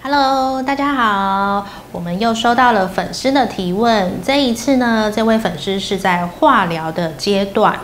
Hello，大家好，我们又收到了粉丝的提问。这一次呢，这位粉丝是在化疗的阶段，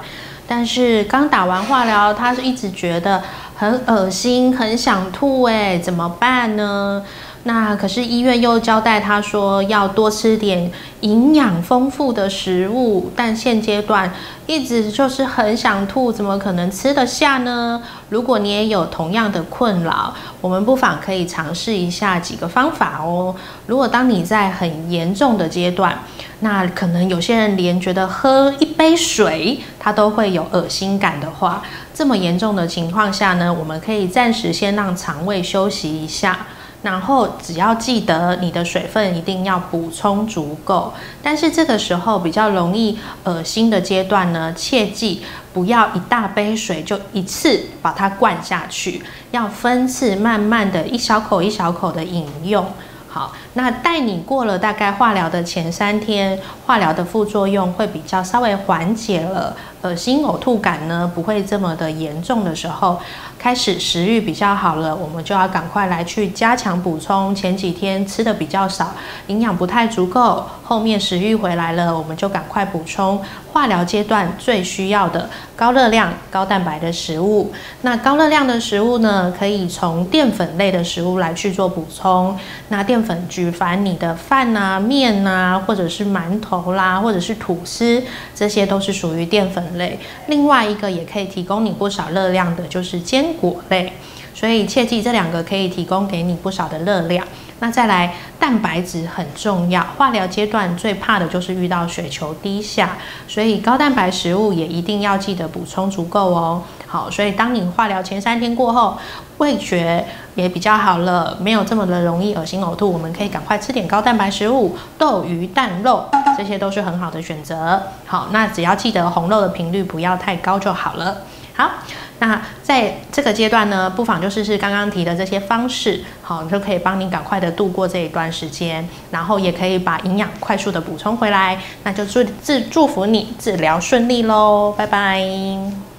但是刚打完化疗，他是一直觉得很恶心，很想吐，哎，怎么办呢？那可是医院又交代他说要多吃点营养丰富的食物，但现阶段一直就是很想吐，怎么可能吃得下呢？如果你也有同样的困扰，我们不妨可以尝试一下几个方法哦。如果当你在很严重的阶段，那可能有些人连觉得喝一杯水他都会有恶心感的话，这么严重的情况下呢，我们可以暂时先让肠胃休息一下。然后只要记得你的水分一定要补充足够，但是这个时候比较容易恶心的阶段呢，切记不要一大杯水就一次把它灌下去，要分次慢慢的一小口一小口的饮用。好，那带你过了大概化疗的前三天，化疗的副作用会比较稍微缓解了，恶心呕吐感呢不会这么的严重的时候，开始食欲比较好了，我们就要赶快来去加强补充。前几天吃的比较少，营养不太足够，后面食欲回来了，我们就赶快补充化疗阶段最需要的高热量、高蛋白的食物。那高热量的食物呢，可以从淀粉类的食物来去做补充。那淀粉，举凡你的饭啊、面啊，或者是馒头啦，或者是吐司，这些都是属于淀粉类。另外一个也可以提供你不少热量的，就是坚果类。所以切记这两个可以提供给你不少的热量。那再来，蛋白质很重要。化疗阶段最怕的就是遇到血球低下，所以高蛋白食物也一定要记得补充足够哦。好，所以当你化疗前三天过后，味觉也比较好了，没有这么的容易恶心呕吐，我们可以赶快吃点高蛋白食物，豆、鱼、蛋、肉，这些都是很好的选择。好，那只要记得红肉的频率不要太高就好了。好，那在这个阶段呢，不妨就试试刚刚提的这些方式，好，就可以帮你赶快的度过这一段时间，然后也可以把营养快速的补充回来，那就祝祝祝福你治疗顺利喽，拜拜。